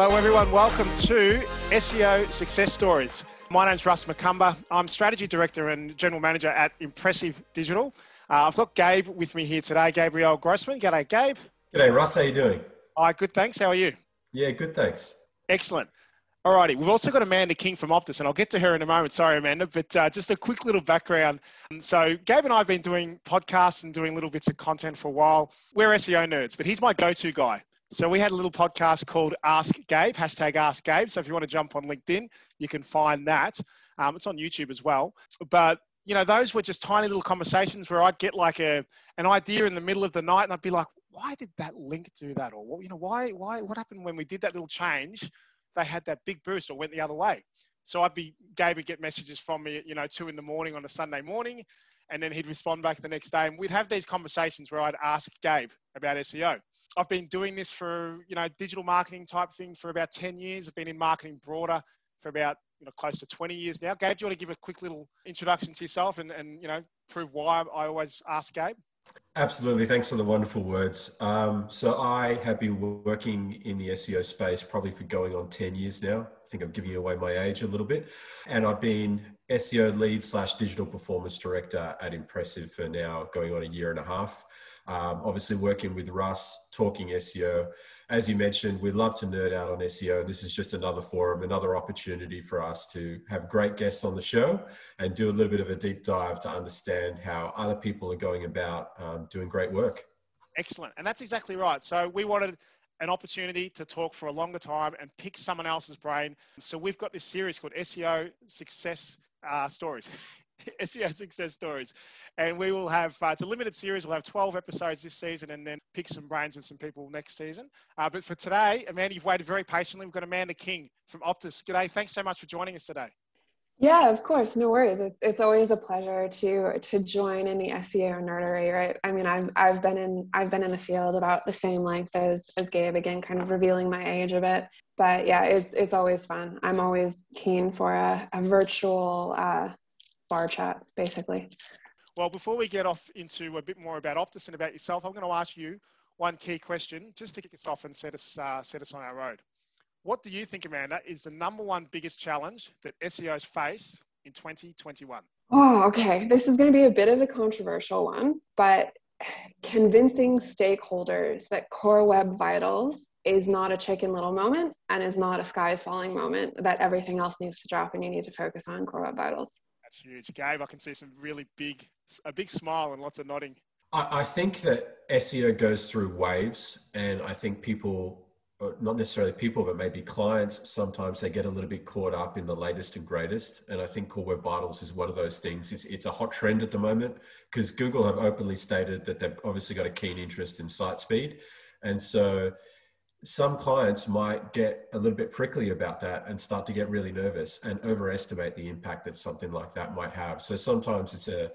Hello, everyone. Welcome to SEO Success Stories. My name's Russ McCumber. I'm Strategy Director and General Manager at Impressive Digital. Uh, I've got Gabe with me here today, Gabriel Grossman. G'day, Gabe. G'day, Russ. How you doing? Hi, good, thanks. How are you? Yeah, good, thanks. Excellent. Alrighty, we've also got Amanda King from Optus, and I'll get to her in a moment. Sorry, Amanda, but uh, just a quick little background. So, Gabe and I have been doing podcasts and doing little bits of content for a while. We're SEO nerds, but he's my go-to guy. So we had a little podcast called Ask Gabe, hashtag Ask Gabe. So if you want to jump on LinkedIn, you can find that. Um, it's on YouTube as well. But you know, those were just tiny little conversations where I'd get like a an idea in the middle of the night, and I'd be like, "Why did that link do that?" Or you know, why why what happened when we did that little change? They had that big boost, or went the other way. So I'd be Gabe would get messages from me, at, you know, two in the morning on a Sunday morning, and then he'd respond back the next day, and we'd have these conversations where I'd ask Gabe about SEO. I've been doing this for, you know, digital marketing type thing for about 10 years. I've been in marketing broader for about, you know, close to 20 years now. Gabe, do you want to give a quick little introduction to yourself and, and you know, prove why I always ask Gabe? Absolutely. Thanks for the wonderful words. Um, so I have been working in the SEO space probably for going on 10 years now. I think I'm giving away my age a little bit. And I've been SEO lead slash digital performance director at Impressive for now going on a year and a half. Um, obviously, working with Russ, talking SEO. As you mentioned, we love to nerd out on SEO. This is just another forum, another opportunity for us to have great guests on the show and do a little bit of a deep dive to understand how other people are going about um, doing great work. Excellent. And that's exactly right. So, we wanted an opportunity to talk for a longer time and pick someone else's brain. So, we've got this series called SEO Success uh, Stories. SEO success stories. And we will have, uh, it's a limited series, we'll have 12 episodes this season and then pick some brains of some people next season. Uh, but for today, Amanda, you've waited very patiently. We've got Amanda King from Optus. G'day, thanks so much for joining us today. Yeah, of course, no worries. It's, it's always a pleasure to to join in the SEO nerdery, right? I mean, I've I've been in I've been in the field about the same length as as Gabe again, kind of revealing my age a bit. But yeah, it's it's always fun. I'm always keen for a, a virtual uh, bar chat, basically. Well, before we get off into a bit more about Optus and about yourself, I'm going to ask you one key question just to kick us off and set us, uh, set us on our road. What do you think, Amanda, is the number one biggest challenge that SEOs face in 2021? Oh, okay. This is going to be a bit of a controversial one, but convincing stakeholders that Core Web Vitals is not a chicken little moment and is not a sky is falling moment, that everything else needs to drop and you need to focus on Core Web Vitals. That's huge. Gabe, I can see some really big, a big smile and lots of nodding. I, I think that SEO goes through waves, and I think people, uh, not necessarily people, but maybe clients, sometimes they get a little bit caught up in the latest and greatest. And I think Core Web Vitals is one of those things. It's, it's a hot trend at the moment because Google have openly stated that they've obviously got a keen interest in site speed. And so some clients might get a little bit prickly about that and start to get really nervous and overestimate the impact that something like that might have. So sometimes it's a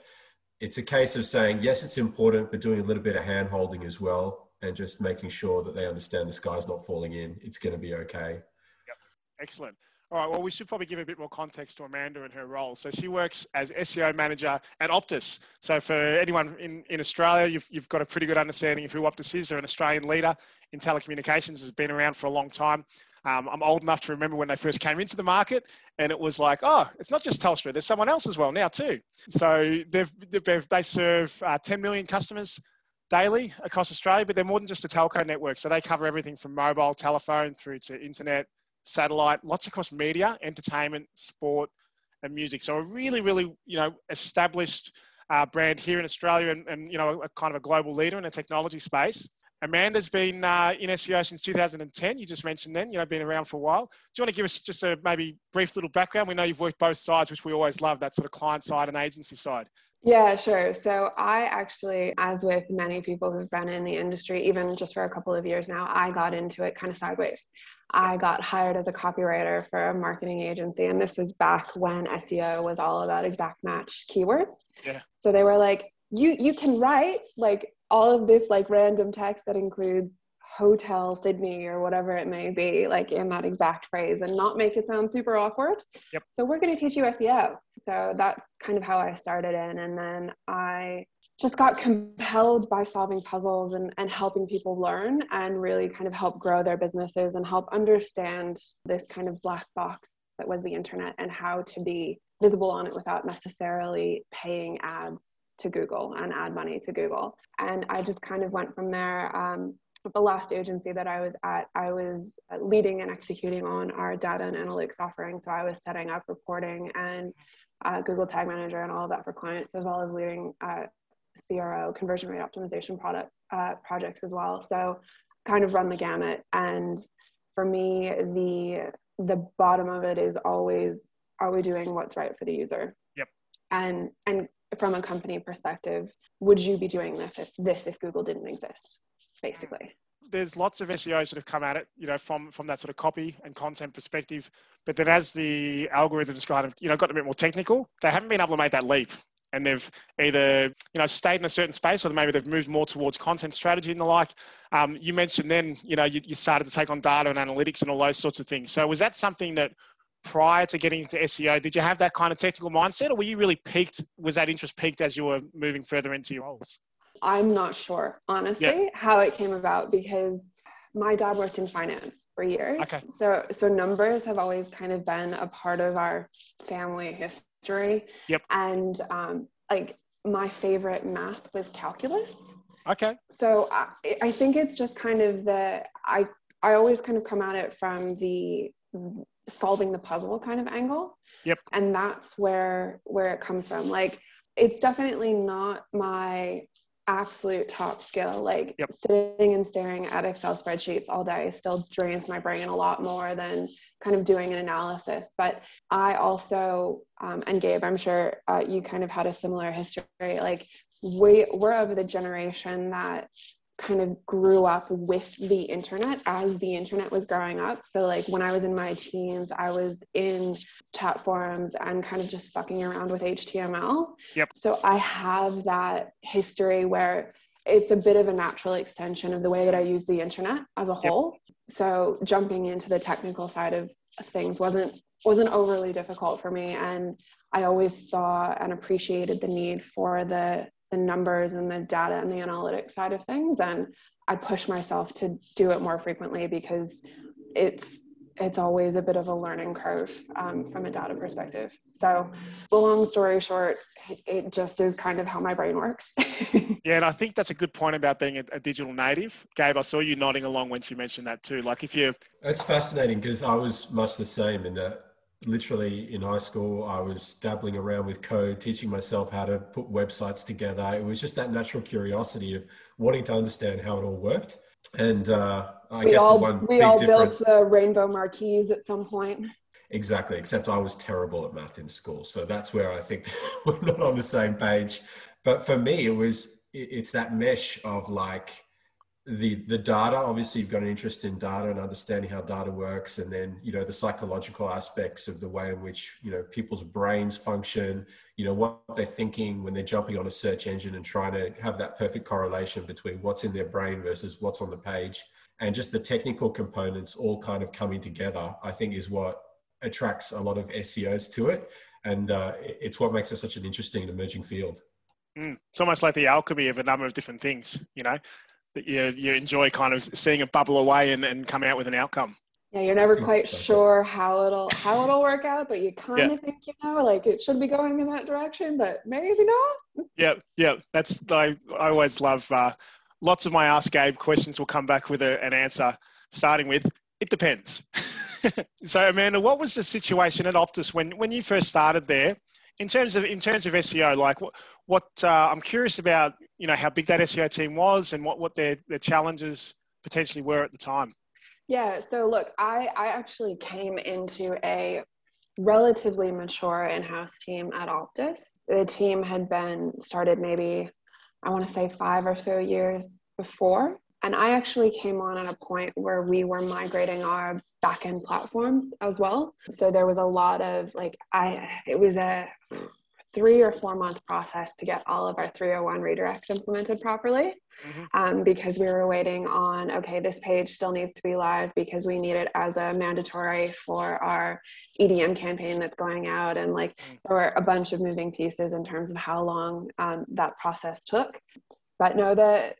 it's a case of saying yes, it's important, but doing a little bit of hand holding as well, and just making sure that they understand the sky's not falling in. It's going to be okay. Yep. Excellent. All right, well, we should probably give a bit more context to Amanda and her role. So she works as SEO manager at Optus. So for anyone in, in Australia, you've, you've got a pretty good understanding of who Optus is. They're an Australian leader in telecommunications, has been around for a long time. Um, I'm old enough to remember when they first came into the market, and it was like, oh, it's not just Telstra. There's someone else as well now too. So they've, they've they serve uh, 10 million customers daily across Australia, but they're more than just a telco network. So they cover everything from mobile, telephone, through to internet, satellite, lots across media, entertainment, sport, and music. So a really, really, you know, established uh, brand here in Australia and, and, you know, a kind of a global leader in the technology space. Amanda's been uh, in SEO since 2010. You just mentioned then, you know, been around for a while. Do you want to give us just a maybe brief little background? We know you've worked both sides, which we always love, that sort of client side and agency side. Yeah, sure. So I actually, as with many people who've been in the industry, even just for a couple of years now, I got into it kind of sideways. I got hired as a copywriter for a marketing agency, and this is back when SEO was all about exact match keywords. Yeah. So they were like, you you can write like all of this like random text that includes hotel Sydney or whatever it may be, like in that exact phrase, and not make it sound super awkward. Yep. So we're going to teach you SEO. So that's kind of how I started in, and then I just got compelled by solving puzzles and, and helping people learn and really kind of help grow their businesses and help understand this kind of black box that was the internet and how to be visible on it without necessarily paying ads to Google and ad money to Google. And I just kind of went from there. Um, the last agency that I was at, I was leading and executing on our data and analytics offering. So I was setting up reporting and uh, Google Tag Manager and all of that for clients, as well as leading uh, CRO conversion rate optimization products uh, projects as well. So kind of run the gamut. And for me, the the bottom of it is always are we doing what's right for the user? Yep. And and from a company perspective, would you be doing this if, this if Google didn't exist? Basically. There's lots of SEOs that have come at it, you know, from from that sort of copy and content perspective. But then as the algorithms kind of, you know, got a bit more technical, they haven't been able to make that leap and they've either you know stayed in a certain space or maybe they've moved more towards content strategy and the like. Um, you mentioned then you know you, you, started to take on data and analytics and all those sorts of things. So was that something that prior to getting into SEO, did you have that kind of technical mindset, or were you really piqued? Was that interest piqued as you were moving further into your roles? I'm not sure, honestly, yep. how it came about because my dad worked in finance for years. Okay. So so numbers have always kind of been a part of our family history history. Yep. And um, like my favorite math was calculus. Okay. So I, I think it's just kind of the I I always kind of come at it from the solving the puzzle kind of angle. Yep. And that's where where it comes from. Like it's definitely not my absolute top skill. Like yep. sitting and staring at Excel spreadsheets all day still drains my brain a lot more than kind of doing an analysis. But I also, um, and Gabe, I'm sure uh, you kind of had a similar history. Like we, we're of the generation that kind of grew up with the internet as the internet was growing up. So like when I was in my teens, I was in chat forums and kind of just fucking around with HTML. Yep. So I have that history where it's a bit of a natural extension of the way that I use the internet as a whole. Yep. So jumping into the technical side of things wasn't wasn't overly difficult for me and I always saw and appreciated the need for the the numbers and the data and the analytics side of things and i push myself to do it more frequently because it's it's always a bit of a learning curve um, from a data perspective. So the long story short it just is kind of how my brain works. Yeah and i think that's a good point about being a, a, digital native. Gabe i saw you nodding along when she mentioned that too. Like if you it's fascinating because i was much the same in that literally in high school, I was dabbling around with code, teaching myself how to put websites together. It was just that natural curiosity of wanting to understand how it all worked. And uh, I we guess all, the one we all built the rainbow marquees at some point. Exactly, except I was terrible at math in school. So that's where I think we're not on the same page. But for me, it was it's that mesh of like the the data obviously you've got an interest in data and understanding how data works and then you know the psychological aspects of the way in which you know people's brains function you know what they're thinking when they're jumping on a search engine and trying to have that perfect correlation between what's in their brain versus what's on the page. And just the technical components all kind of coming together i think is what attracts a lot of seos to it. And uh, it's what makes it such an interesting and emerging field. Mm. it's almost like the alchemy of a number of different things you know that you, you enjoy kind of seeing it bubble away and, and come out with an outcome. Yeah, you're never quite sure how it'll how it'll work out, but you kind yeah. of think you know, like it should be going in that direction, but maybe not. Yeah, yeah, that's I I always love. Uh, lots of my Ask Gabe questions will come back with a, an answer, starting with it depends. so Amanda, what was the situation at Optus when when you first started there? In terms of in terms of SEO, like what what uh, I'm curious about you know how big that SEO team was and what what their their challenges potentially were at the time. Yeah, so look, I I actually came into a relatively mature in-house team at Optus. The team had been started maybe I want to say 5 or so years before and I actually came on at a point where we were migrating our backend platforms as well. So there was a lot of like I it was a three or four month process to get all of our 301 redirects implemented properly mm-hmm. um, because we were waiting on okay this page still needs to be live because we need it as a mandatory for our edm campaign that's going out and like mm. there were a bunch of moving pieces in terms of how long um, that process took but no the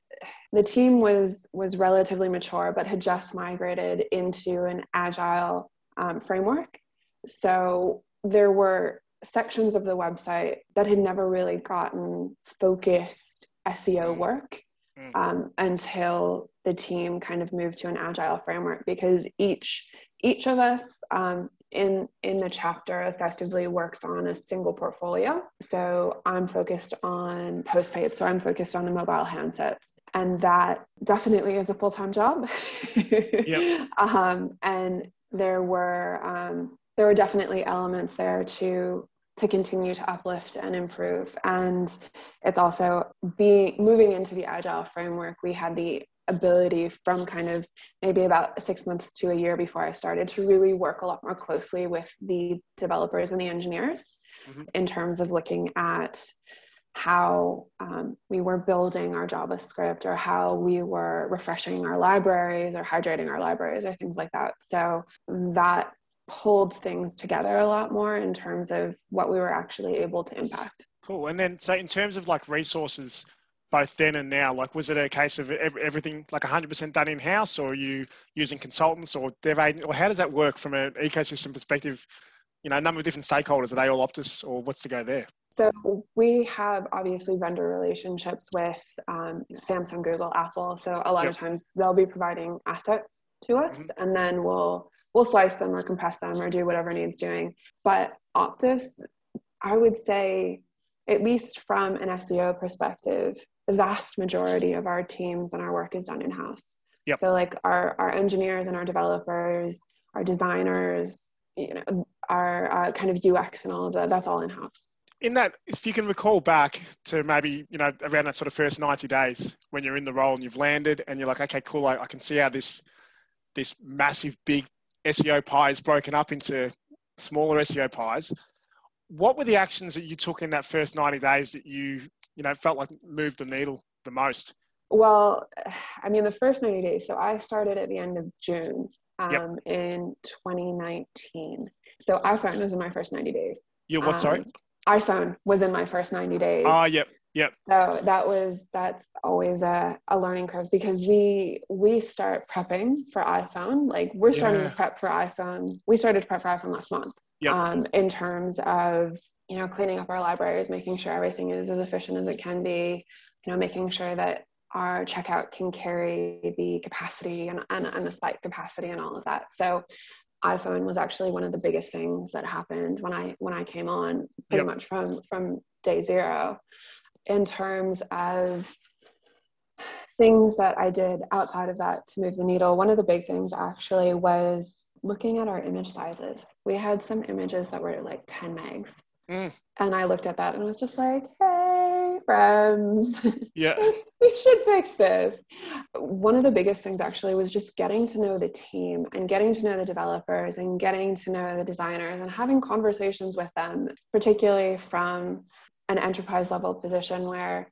the team was was relatively mature but had just migrated into an agile um, framework so there were sections of the website that had never really gotten focused SEO work mm. um, until the team kind of moved to an agile framework because each each of us um, in in the chapter effectively works on a single portfolio. So I'm focused on postpaid, so I'm focused on the mobile handsets, and that definitely is a full time job. yep. um, and there were um, there were definitely elements there to to continue to uplift and improve. And it's also being moving into the agile framework, we had the ability from kind of maybe about six months to a year before I started to really work a lot more closely with the developers and the engineers mm-hmm. in terms of looking at how um, we were building our JavaScript or how we were refreshing our libraries or hydrating our libraries or things like that. So that pulled things together a lot more in terms of what we were actually able to impact. Cool. And then, so in terms of like resources, both then and now, like was it a case of everything like 100% done in house, or are you using consultants or dev agent, or how does that work from an ecosystem perspective? You know, a number of different stakeholders. Are they all Optus, or what's the go there? So we have obviously vendor relationships with um, Samsung, Google, Apple. So a lot yep. of times they'll be providing assets to us, mm-hmm. and then we'll we'll slice them or compress them or do whatever needs doing. But Optus, I would say, at least from an SEO perspective, the vast majority of our teams and our work is done in house. Yep. So like our our engineers and our developers, our designers, you know, our uh, kind of UX and all of that, that's all in house. In that, if you can recall back to maybe you know around that sort of first ninety days when you're in the role and you've landed and you're like, okay, cool, I, I can see how this this massive big SEO pie is broken up into smaller SEO pies. What were the actions that you took in that first 90 days that you, you know, felt like moved the needle the most? Well, I mean, the first 90 days. So I started at the end of June um, yep. in 2019. So iPhone was in my first 90 days. You what? Um, sorry. iPhone was in my first 90 days. Ah, uh, yep. Yep. So that was that's always a, a learning curve because we we start prepping for iPhone. Like we're starting yeah. to prep for iPhone. We started to prep for iPhone last month. Yep. Um, in terms of you know cleaning up our libraries, making sure everything is as efficient as it can be. You know, making sure that our checkout can carry the capacity and, and, and the spike capacity and all of that. So iPhone was actually one of the biggest things that happened when I when I came on pretty yep. much from from day zero in terms of things that I did outside of that to move the needle, one of the big things actually was looking at our image sizes. We had some images that were like 10 megs. Mm. And I looked at that and was just like, hey, friends. Yeah. we should fix this. One of the biggest things actually was just getting to know the team and getting to know the developers and getting to know the designers and having conversations with them, particularly from an enterprise level position where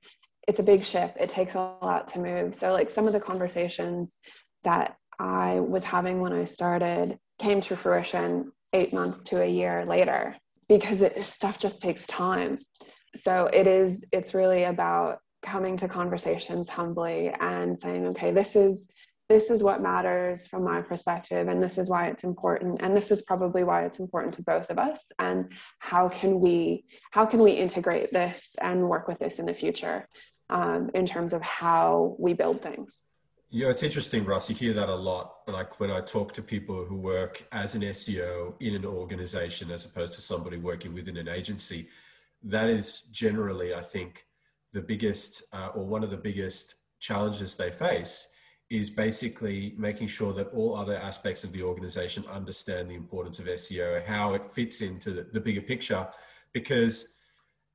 it's a big ship it takes a lot to move. So like some of the conversations that i was having when i started came to fruition eight months to a year later because it, stuff just takes time. So it is it's really about coming to conversations humbly and saying okay this is this is what matters from my perspective and this is why it's important and this is probably why it's important to both of us and how can we how can we integrate this and work with this in the future um, in terms of how we build things yeah, it's interesting, Russ. You hear that a lot. Like when I talk to people who work as an SEO in an organization as opposed to somebody working within an agency, that is generally, I think, the biggest uh, or one of the biggest challenges they face is basically making sure that all other aspects of the organization understand the importance of SEO, how it fits into the, the, bigger picture, because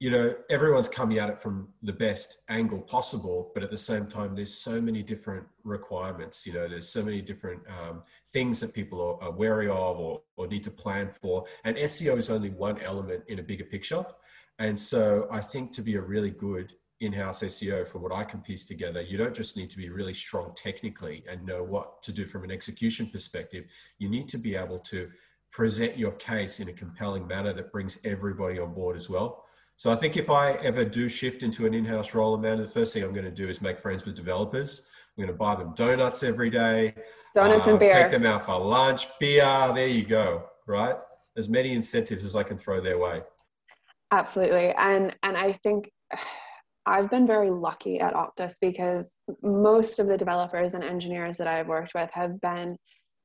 you know everyone's coming at it from the best angle possible, but at the same time, there's so many different requirements. You know, there's so many different um, things that people are, are wary of or, or need to plan for, and SEO is only one element in a bigger picture. And so I think to be a really good in-house SEO from what I can piece together, you don't just need to be really strong technically and know what to do from an execution perspective. You need to be able to present your case in a compelling manner that brings everybody on board as well. So I think if I ever do shift into an in-house role, Amanda, the first thing I'm going to do is make friends with developers. I'm going to buy them donuts every day. Donuts uh, and beer. Take them out for lunch, beer. There you go. Right, as many incentives as I can throw their way. Absolutely, and and I think I've been very lucky at Optus because most of the developers and engineers that I've worked with have been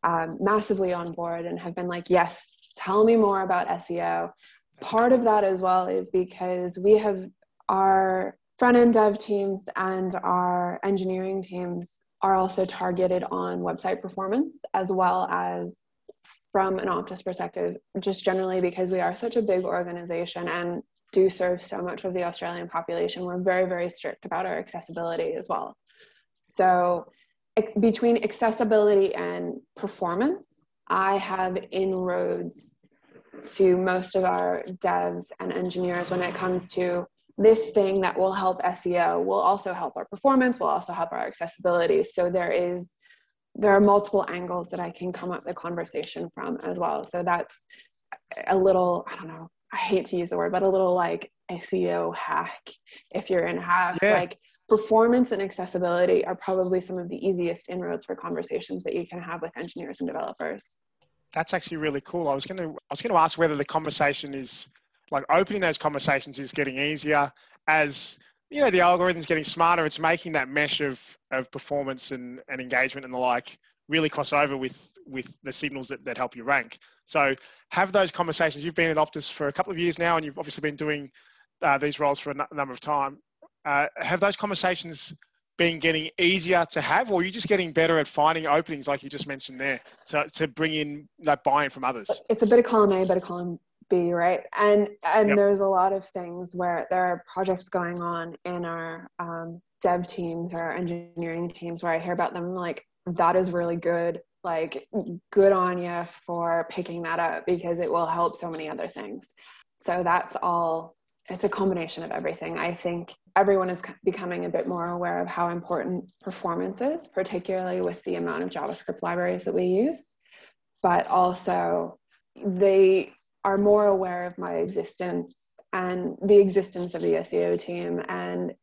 um, massively on board and have been like, yes, tell me more about SEO. That's Part cool. of that as well is because we have our front end dev teams and our engineering teams are also targeted on website performance as well as from an Optus perspective, just generally because we are such a big organization and do serve so much of the Australian population, we're very, very strict about our accessibility as well. So, between accessibility and performance, I have inroads to most of our devs and engineers when it comes to this thing that will help SEO, will also help our performance, will also help our accessibility. So, there is there are multiple angles that I can come up the conversation from as well. So that's a little, I don't know, I hate to use the word, but a little like SEO hack if you're in house. Yeah. Like performance and accessibility are probably some of the easiest inroads for conversations that you can have with engineers and developers. That's actually really cool. I was going to I was going to ask whether the conversation is like opening those conversations is getting easier as you know the algorithm's getting smarter. It's making that mesh of of performance and, and engagement and the like really cross over with with the signals that, that help you rank. So have those conversations. You've been at Optus for a couple of years now, and you've obviously been doing uh, these roles for a n- number of time. Uh, have those conversations been getting easier to have, or are you just getting better at finding openings, like you just mentioned there, to, to bring in that buy-in from others? It's a bit of column A, bit of column B, right? And and yep. there's a lot of things where there are projects going on in our um, dev teams or engineering teams where I hear about them like that is really good like good on you for picking that up because it will help so many other things. So that's all it's a combination of everything. I think everyone is becoming a bit more aware of how important performance is particularly with the amount of javascript libraries that we use. But also they are more aware of my existence and the existence of the seo team. And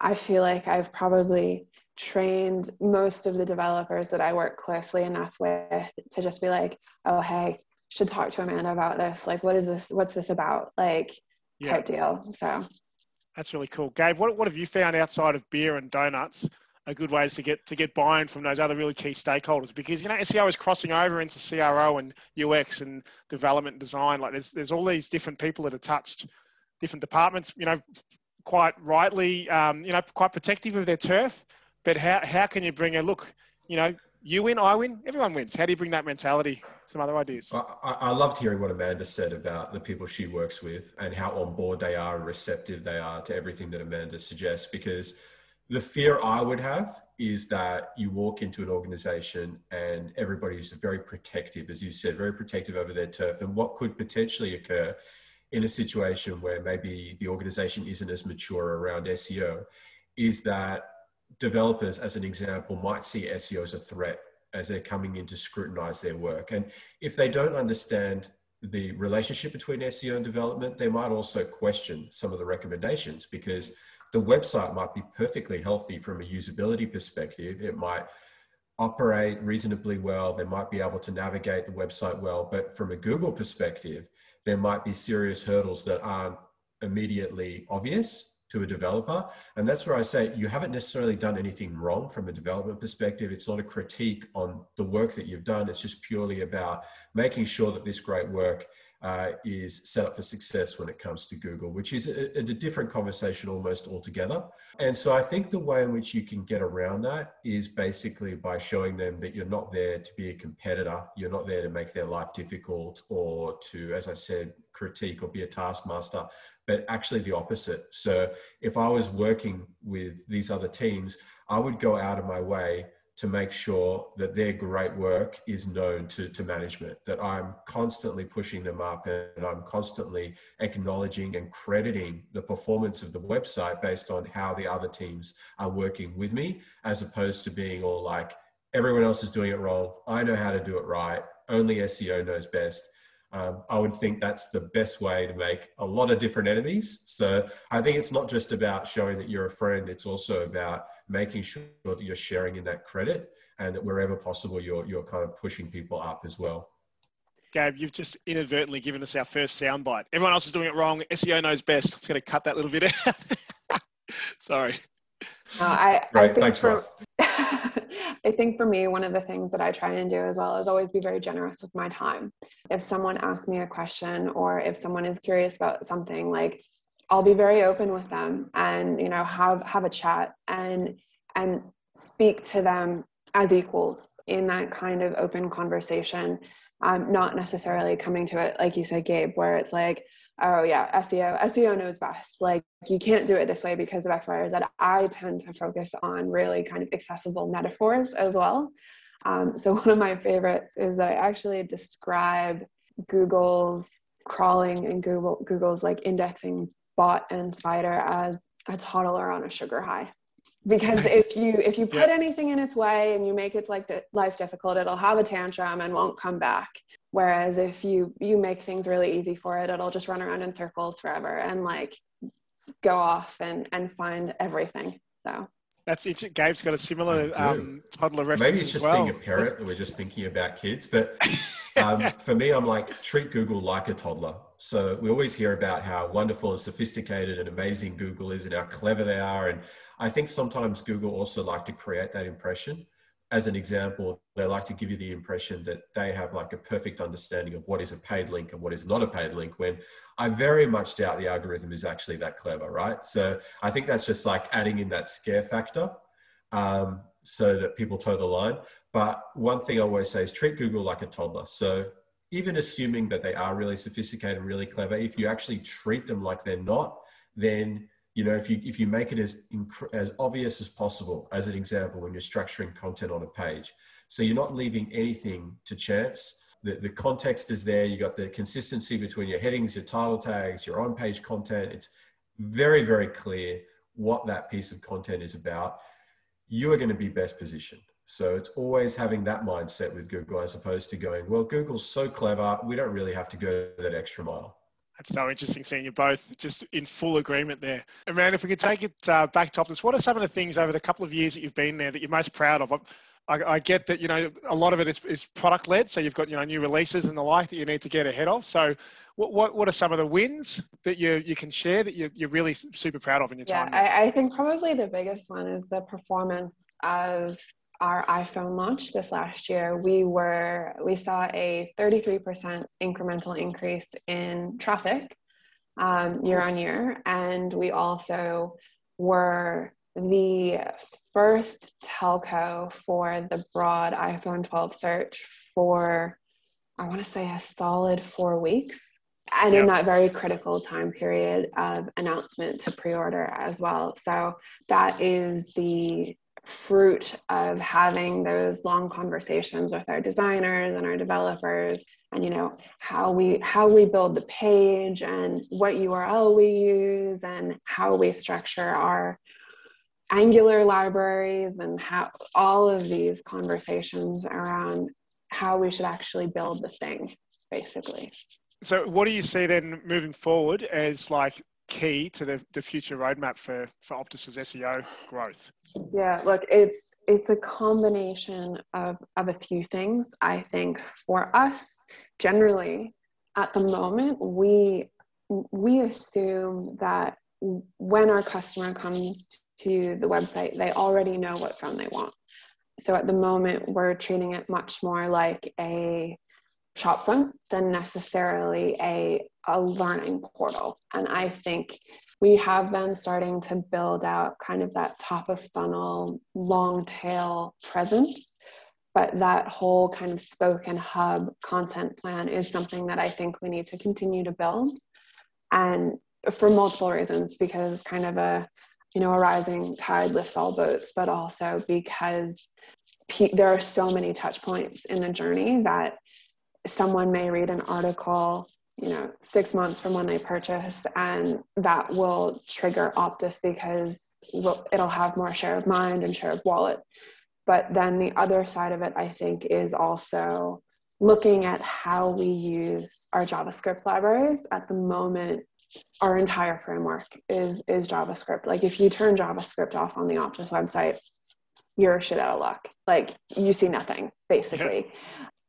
i feel like i've probably trained most of the developers that I work closely enough with to just be like, oh, hey, should talk to Amanda about this. Like, what is this? What's this about? Like, yeah. type deal. So that's really cool. Gabe, what, what have you found outside of beer and donuts? Are good ways to get to get buy-in from those other really key stakeholders because you know SEO is crossing over into CRO and UX and development and design. Like there's there's all these different people that are touched, different departments. You know, quite rightly, um, you know, quite protective of their turf but how, how can you bring a look, you know, you win, I win, everyone wins. How do you bring that mentality? Some other ideas. I, I loved hearing what Amanda said about the people she works with and how on board they are and receptive they are to everything that Amanda suggests. Because the fear I would have is that you walk into an organization and everybody's very protective, as you said, very protective over their turf. And what could potentially occur in a situation where maybe the organization isn't as mature around SEO is that developers, as an example, might see SEO as a threat as they're coming in to scrutinize their work. And if they don't understand the relationship between SEO and development, they might also question some of the recommendations because the website might be perfectly healthy from a usability perspective. It might operate reasonably well. They might be able to navigate the website well. But from a Google perspective, there might be serious hurdles that aren't immediately obvious to a developer. And that's where I say you haven't necessarily done anything wrong from a development perspective. It's not a critique on the work that you've done. It's just purely about making sure that this great work uh, is set up for success when it comes to Google, which is a, a, different conversation almost altogether. And so I think the way in which you can get around that is basically by showing them that you're not there to be a competitor. You're not there to make their life difficult or to, as I said, critique or be a taskmaster, but actually the opposite. So if I was working with these other teams, I would go out of my way to make sure that their great work is known to, to management, that I'm constantly pushing them up and I'm constantly acknowledging and crediting the performance of the website based on how the other teams are working with me, as opposed to being all like, everyone else is doing it wrong. I know how to do it right. Only SEO knows best. Um, I would think that's the best way to make a lot of different enemies. So I think it's not just about showing that you're a friend, it's also about making sure that you're sharing in that credit and that wherever possible you're you're kind of pushing people up as well. Gabe, you've just inadvertently given us our first soundbite. Everyone else is doing it wrong. SEO knows best. I'm just going to cut that little bit out. Sorry. Uh, I, I think Thanks, for, I think for me, one of the things that I try and do as well is always be very generous with my time. If someone asks me a question or if someone is curious about something, like I'll be very open with them and you know have have a chat and and speak to them as equals in that kind of open conversation. Um, not necessarily coming to it like you said, Gabe, where it's like, oh yeah, SEO, SEO knows best. Like you can't do it this way because of X, Y, or Z. I tend to focus on really kind of accessible metaphors as well. Um, so one of my favorites is that I actually describe Google's crawling and Google Google's like indexing bot and spider as a toddler on a sugar high because if you if you put anything in its way and you make its like life difficult it'll have a tantrum and won't come back whereas if you you make things really easy for it it'll just run around in circles forever and like go off and and find everything so that's it. Gabe's got a similar um, toddler reference. Maybe it's just well. being a parent that we're just thinking about kids. But um, for me, I'm like, treat Google like a toddler. So we always hear about how wonderful and sophisticated and amazing Google is and how clever they are. And I think sometimes Google also like to create that impression. As an example, they like to give you the impression that they have like a perfect understanding of what is a paid link and what is not a paid link when I very much doubt the algorithm is actually that clever, right? So I think that's just like adding in that scare factor um, so that people toe the line. But one thing I always say is treat Google like a toddler. So even assuming that they are really sophisticated really clever, if you actually treat them like they're not, then you know if you if you make it as as obvious as possible, as an example, when you're structuring content on a page, so you're not leaving anything to chance. The, the context is there. You got the consistency between your headings, your title tags, your on-page content. It's very very clear what that piece of content is about. You are going to be best positioned. So it's always having that mindset with Google as opposed to going, well, Google's so clever, we don't really have to go that extra mile. That's so interesting seeing you both just in full agreement there. Amanda, if we could take it uh, back to Optus, what are some of the things over the couple of years that you've been there that you're most proud of? I, I get that, you know, a lot of it is, is product led. So you've got, you know, new releases and the like that you need to get ahead of. So what, what, what are some of the wins that you, you can share that you, you're really super proud of in your yeah, time? Yeah, I, I think probably the biggest one is the performance of our iPhone launch this last year, we were we saw a 33% incremental increase in traffic um, year on year, and we also were the first telco for the broad iPhone 12 search for I want to say a solid four weeks. And yep. in that very critical time period of announcement to pre order as well. So, that is the fruit of having those long conversations with our designers and our developers and you know how we how we build the page and what url we use and how we structure our angular libraries and how all of these conversations around how we should actually build the thing basically. So what do you see then moving forward as like key to the, the future roadmap for for optus's seo growth yeah, look, it's it's a combination of of a few things. I think for us, generally, at the moment, we we assume that when our customer comes to the website, they already know what phone they want. So at the moment, we're treating it much more like a shop than necessarily a, a learning portal. And I think we have been starting to build out kind of that top of funnel long tail presence but that whole kind of spoke and hub content plan is something that i think we need to continue to build and for multiple reasons because kind of a you know a rising tide lifts all boats but also because there are so many touch points in the journey that someone may read an article you know six months from when they purchase and that will trigger optus because it'll have more share of mind and share of wallet. But then the other side of it i think is also looking at how we use our javascript libraries. At the moment our entire framework is is javascript. Like if you turn javascript off on the optus website you're shit out of luck. Like you see nothing basically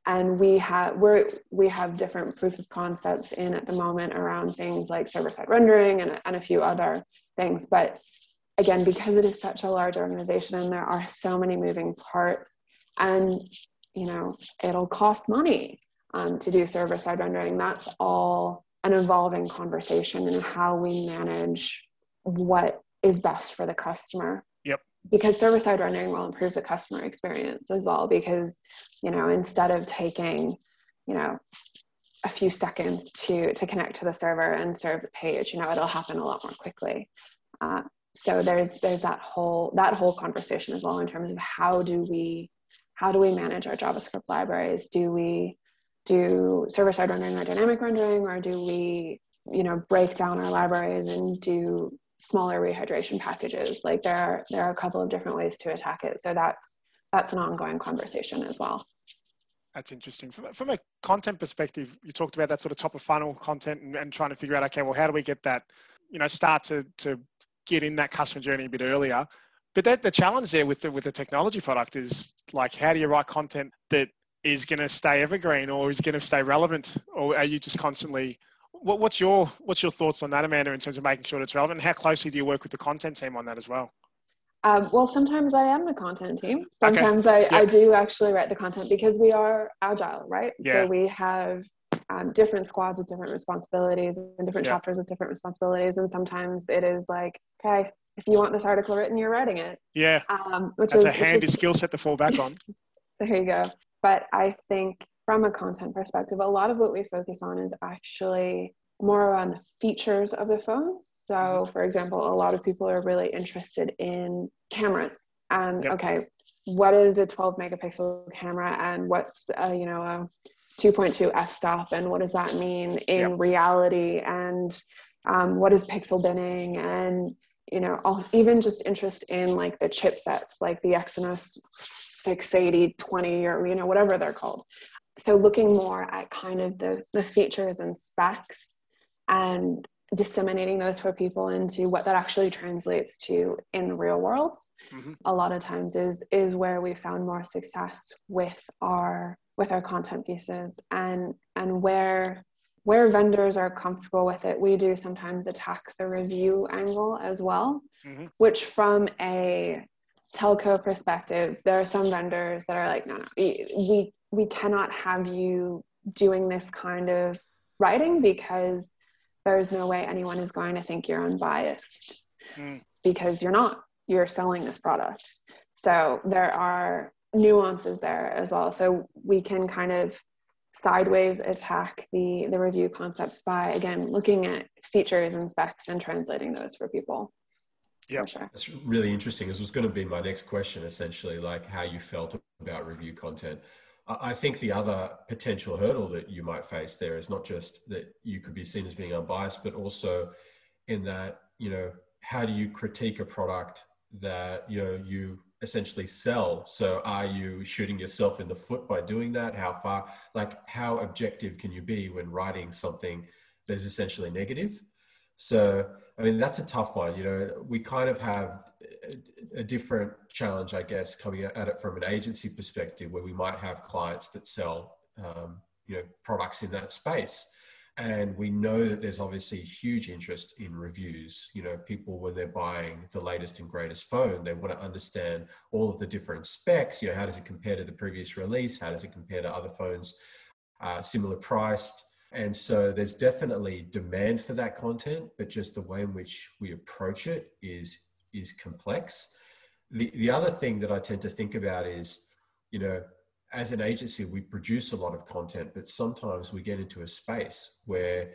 and we have we're we have different proof of concepts in at the moment around things like server-side rendering and, and a few other things. But again because it is such a large organization and there are so many moving parts and you know it'll cost money um, to do server-side rendering that's all an evolving conversation in how we manage what is best for the customer because server side rendering will improve the customer experience as well because you know instead of taking you know a few seconds to to connect to the server and serve the page you know it'll happen a lot more quickly. Uh, so there's there's that whole that whole conversation as well in terms of how do we how do we manage our javascript libraries? Do we do server side rendering or dynamic rendering or do we you know break down our libraries and do smaller rehydration packages. Like there are there are a couple of different ways to attack it. So that's that's an ongoing conversation as well. That's interesting. From, from a content perspective, you talked about that sort of top of funnel content and, and trying to figure out, okay, well, how do we get that, you know, start to, to get in that customer journey a bit earlier. But that, the challenge there with the, with the technology product is like, how do you write content that is going to stay evergreen or is going to stay relevant? Or are you just constantly what, what's your what's your thoughts on that, Amanda, in terms of making sure it's relevant? how closely do you work with the content team on that as well? Um, well, sometimes I am the content team. Sometimes okay. I, I do actually write the content because we are agile, right? Yeah. So we have um, different squads with different responsibilities and different yeah. chapters with different responsibilities. And sometimes it is like, okay, if you want this article written, you're writing it. Yeah. Um, which That's is a handy skill set to fall back on. there you go. But I think from a content perspective, a lot of what we focus on is actually more around the features of the phone. So, mm-hmm. for example, a lot of people are really interested in cameras. And yep. okay, what is a 12 megapixel camera, and what's a, you know a 2.2 f-stop, and what does that mean in yep. reality? And um, what is pixel binning? And you know, I'll even just interest in like the chipsets, like the Exynos 680, 20, or you know, whatever they're called so looking more at kind of the, the features and specs and disseminating those for people into what that actually translates to in the real world mm-hmm. a lot of times is is where we found more success with our with our content pieces and and where where vendors are comfortable with it we do sometimes attack the review angle as well mm-hmm. which from a telco perspective there are some vendors that are like no no we we cannot have you doing this kind of writing because there's no way anyone is going to think you're unbiased mm. because you're not. You're selling this product. So there are nuances there as well. So we can kind of sideways attack the the review concepts by again looking at features and specs and translating those for people. Yeah. Sure. that's really interesting. This was going to be my next question essentially like how you felt about review content I think the other potential hurdle that you might face there is not just that you could be seen as being unbiased, but also in that, you know, how do you critique a product that, you know, you essentially sell? So are you shooting yourself in the foot by doing that? How far, like, how objective can you be when writing something that is essentially negative? So, I mean, that's a tough one. You know, we kind of have a different challenge, I guess, coming at it from an agency perspective, where we might have clients that sell, um, you know, products in that space, and we know that there's obviously huge interest in reviews. You know, people when they're buying the latest and greatest phone, they want to understand all of the different specs. You know, how does it compare to the previous release? How does it compare to other phones uh, similar priced? And so there's definitely demand for that content, but just the way in which we approach it is is complex. The, the other thing that I tend to think about is, you know, as an agency, we produce a lot of content, but sometimes we get into a space where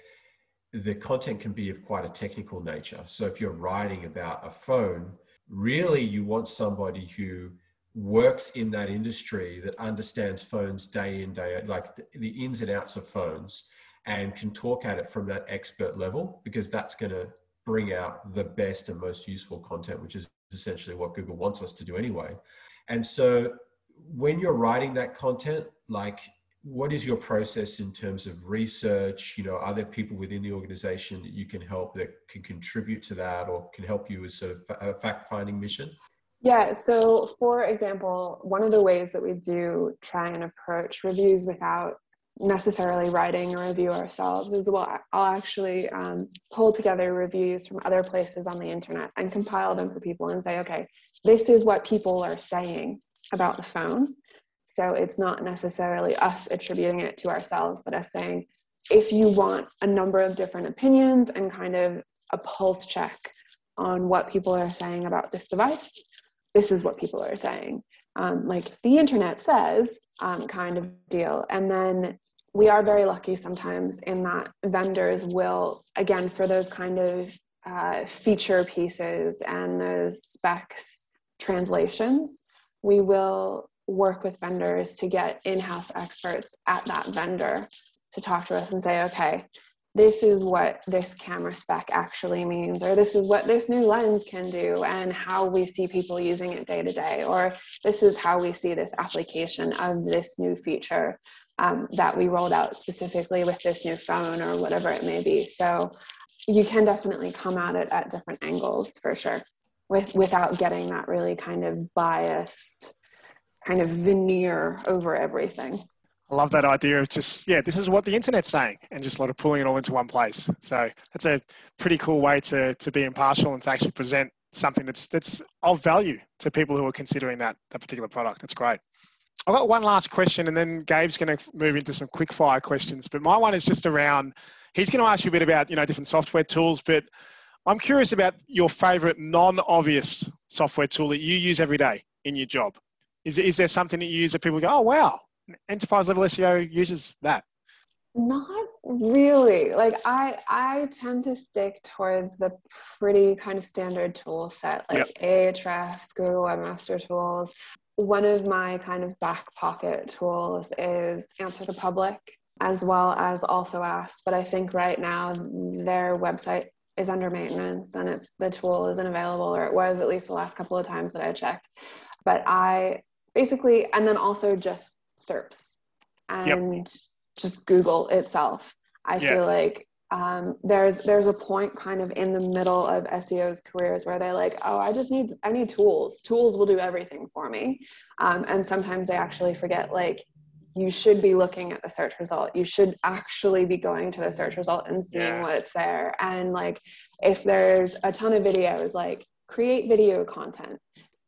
the content can be of quite a technical nature. So if you're writing about a phone, really you want somebody who works in that industry that understands phones day in day out like the ins and outs of phones and can talk at it from that expert level because that's going to bring out the best and most useful content which is essentially what google wants us to do anyway. And so when you're writing that content like what is your process in terms of research? You know are there people within the organization that you can help that can contribute to that or can help you with sort of a uh, fact finding mission? Yeah, so for example, one of the ways that we do try and approach reviews without necessarily writing a review ourselves is well, I'll actually um, pull together reviews from other places on the internet and compile them for people and say, okay, this is what people are saying about the phone. So it's not necessarily us attributing it to ourselves, but us saying, if you want a number of different opinions and kind of a pulse check on what people are saying about this device, this is what people are saying. Um, like the internet says, um, kind of deal. And then we are very lucky sometimes in that vendors will, again, for those kind of uh, feature pieces and those specs translations, we will work with vendors to get in house experts at that vendor to talk to us and say, okay, this is what this camera spec actually means, or this is what this new lens can do, and how we see people using it day to day, or this is how we see this application of this new feature um, that we rolled out specifically with this new phone, or whatever it may be. So you can definitely come at it at different angles for sure, with without getting that really kind of biased kind of veneer over everything. I love that idea of just, yeah, this is what the internet's saying and just sort of pulling it all into one place. So that's a pretty cool way to, to be impartial and to actually present something that's, that's of value to people who are considering that, that particular product. That's great. I've got one last question and then Gabe's going to move into some quick fire questions. But my one is just around, he's going to ask you a bit about, you know, different software tools, but I'm curious about your favorite non-obvious software tool that you use every day in your job. Is, is there something that you use that people go, oh, wow, enterprise level SEO uses that? Not really. Like I I tend to stick towards the pretty kind of standard tool set, like yep. Ahrefs, Google Webmaster Tools. One of my kind of back pocket tools is Answer the Public, as well as also Ask. But I think right now their website is under maintenance and it's the tool isn't available, or it was at least the last couple of times that I checked. But I basically, and then also just SERPs and yep. just Google itself. I feel like um, there's there's a point kind of in the middle of SEO's careers where they're like, oh, I just need I need tools. Tools will do everything for me. Um, and sometimes they actually forget like you should be looking at the search result. You should actually be going to the search result and seeing yeah. what's there. And like if there's a ton of videos, like create video content.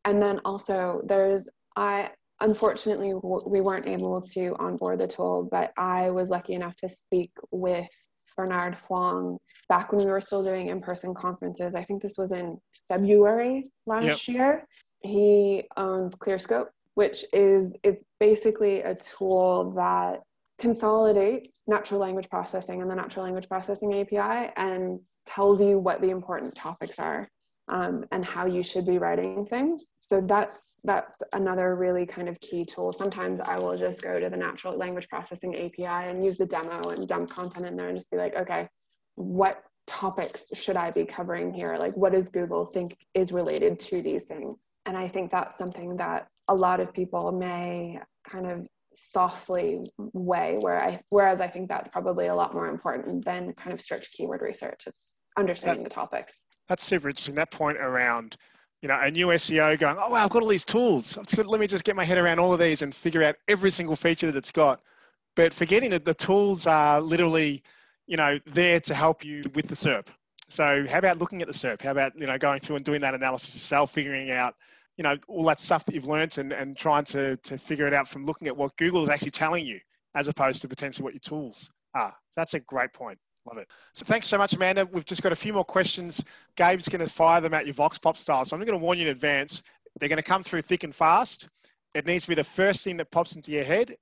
And then also there's I unfortunately we weren't able to onboard the tool but i was lucky enough to speak with bernard huang back when we were still doing in-person conferences. I think this was in february last yep. year. He owns clearscope which is it's basically a tool that consolidates natural language processing and the natural language processing api and tells you what the important topics are um, and how you should be writing things. So that's that's another really kind of key tool. Sometimes I will just go to the natural language processing API and use the demo and dump content in there and just be like, okay, what topics should I be covering here? Like, what does Google think is related to these things? And I think that's something that a lot of people may kind of softly way where I whereas I think that's probably a lot more important than kind of strict keyword research. It's understanding that, the topics that's super interesting. That point around, you know, a new SEO going, oh wow, I've got all these tools. Let me just get my head around all of these and figure out every single feature that it's got. But forgetting that the tools are literally, you know, there to help you with the SERP. So how about looking at the SERP? How about, you know, going through and doing that analysis yourself, figuring out, you know, all that stuff that you've learned and, and trying to, to figure it out from looking at what Google is actually telling you as opposed to potentially what your tools are. That's a great point. Love it. So thanks so much, Amanda. We've just got a few more questions. Gabe's going to fire them at your Vox Pop style. So I'm going to warn you in advance. They're going to come through thick and fast. It needs to be the first thing that pops into your head.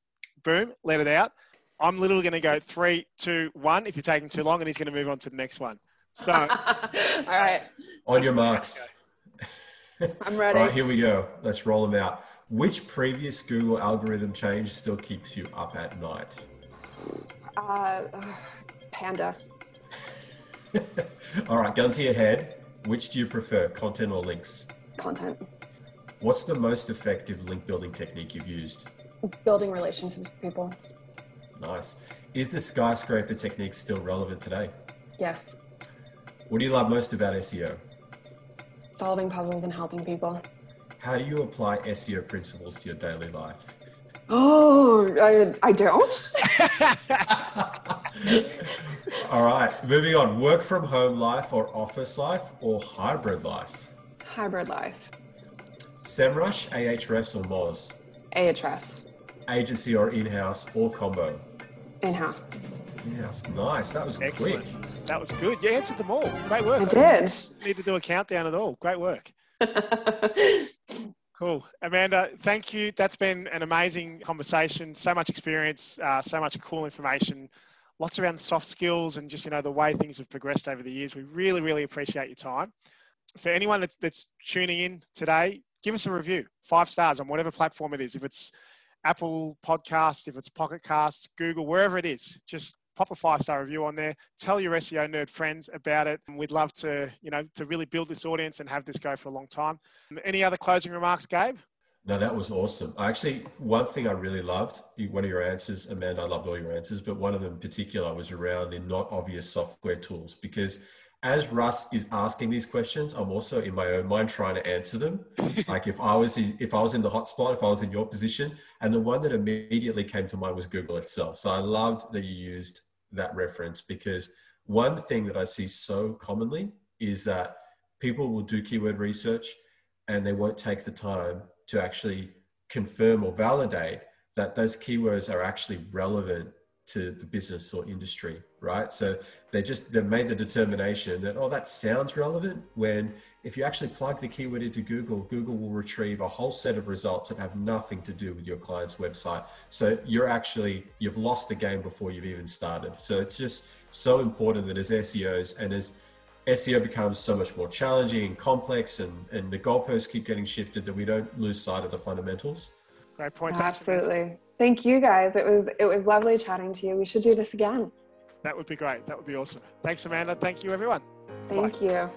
Boom, let it out. I'm literally going to go three, two, one. If you're taking too long, and he's going to move on to the next one. So, all right. On your marks. I'm ready. All right, here we go. Let's roll them out. Which previous Google algorithm change still keeps you up at night? Uh, Panda. All right, gun to your head. Which do you prefer, content or links? Content. What's the most effective link building technique you've used? Building relationships with people. Nice. Is the skyscraper technique still relevant today? Yes. What do you love most about SEO? Solving puzzles and helping people. How do you apply SEO principles to your daily life? Oh, I, I don't. All right, moving on. Work from home life or office life or hybrid life? Hybrid life. SEMrush, Ahrefs or Moz? Ahrefs. Agency or in-house or combo? In-house. In-house. Nice. That was Excellent. quick. That was good. You answered them all. Great work. I did. Need to do a countdown at all. Great work. Cool. Amanda, thank you. That's been an amazing conversation. So much experience, uh, so much cool information, lots around soft skills and just, you know, the way things have progressed over the years. We really, really appreciate your time. For anyone that's, that's tuning in today, give us a review, five stars on whatever platform it is. If it's Apple Podcast, if it's Pocket Cast, Google, wherever it is, just pop a five star review on there. Tell your SEO nerd friends about it. We'd love to, you know, to really build this audience and have this go for a long time. Any other closing remarks, Gabe? No, that was awesome. Actually, one thing I really loved, one of your answers, Amanda, I loved all your answers, but one of them in particular was around the not obvious software tools because as Russ is asking these questions, I'm also in my own mind trying to answer them. like if I was in, if I was in the hotspot, if I was in your position, and the one that immediately came to mind was Google itself. So I loved that you used that reference because one thing that I see so commonly is that people will do keyword research and they won't take the time to actually confirm or validate that those keywords are actually relevant to the business or industry, right? So they just they've made the determination that oh that sounds relevant when if you actually plug the keyword into Google, Google will retrieve a whole set of results that have nothing to do with your client's website. So you're actually you've lost the game before you've even started. So it's just so important that as SEOs and as SEO becomes so much more challenging and complex and, and the goalposts keep getting shifted that we don't lose sight of the fundamentals. Great point. Absolutely. Thank you guys. It was it was lovely chatting to you. We should do this again. That would be great. That would be awesome. Thanks, Amanda. Thank you, everyone. Thank Bye. you.